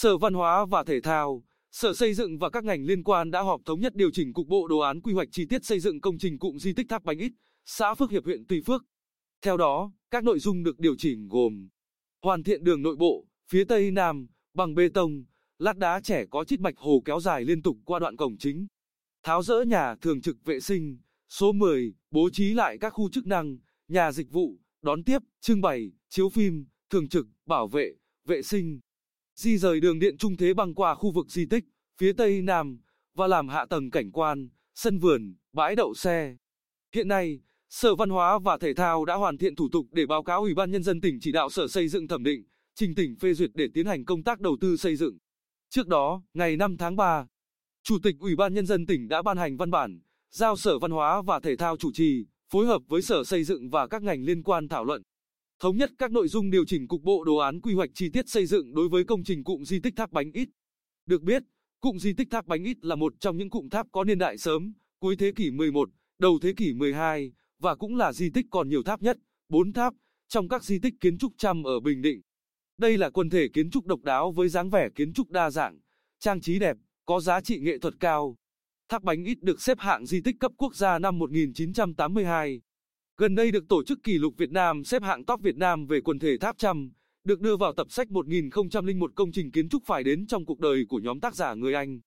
Sở Văn hóa và Thể thao, Sở Xây dựng và các ngành liên quan đã họp thống nhất điều chỉnh cục bộ đồ án quy hoạch chi tiết xây dựng công trình cụm di tích Tháp Bánh Ít, xã Phước Hiệp huyện Tuy Phước. Theo đó, các nội dung được điều chỉnh gồm hoàn thiện đường nội bộ, phía tây nam, bằng bê tông, lát đá trẻ có chít mạch hồ kéo dài liên tục qua đoạn cổng chính. Tháo rỡ nhà thường trực vệ sinh, số 10, bố trí lại các khu chức năng, nhà dịch vụ, đón tiếp, trưng bày, chiếu phim, thường trực, bảo vệ, vệ sinh. Di rời đường điện trung thế băng qua khu vực di tích, phía tây nam, và làm hạ tầng cảnh quan, sân vườn, bãi đậu xe. Hiện nay, Sở Văn hóa và Thể thao đã hoàn thiện thủ tục để báo cáo Ủy ban Nhân dân tỉnh chỉ đạo Sở Xây dựng thẩm định, trình tỉnh phê duyệt để tiến hành công tác đầu tư xây dựng. Trước đó, ngày 5 tháng 3, Chủ tịch Ủy ban Nhân dân tỉnh đã ban hành văn bản, giao Sở Văn hóa và Thể thao chủ trì, phối hợp với Sở Xây dựng và các ngành liên quan thảo luận. Thống nhất các nội dung điều chỉnh cục bộ đồ án quy hoạch chi tiết xây dựng đối với công trình cụm di tích Tháp Bánh Ít. Được biết, cụm di tích Tháp Bánh Ít là một trong những cụm tháp có niên đại sớm, cuối thế kỷ 11, đầu thế kỷ 12, và cũng là di tích còn nhiều tháp nhất, 4 tháp, trong các di tích kiến trúc trăm ở Bình Định. Đây là quần thể kiến trúc độc đáo với dáng vẻ kiến trúc đa dạng, trang trí đẹp, có giá trị nghệ thuật cao. Tháp Bánh Ít được xếp hạng di tích cấp quốc gia năm 1982. Gần đây được tổ chức kỷ lục Việt Nam xếp hạng top Việt Nam về quần thể tháp trăm, được đưa vào tập sách 1001 công trình kiến trúc phải đến trong cuộc đời của nhóm tác giả người Anh.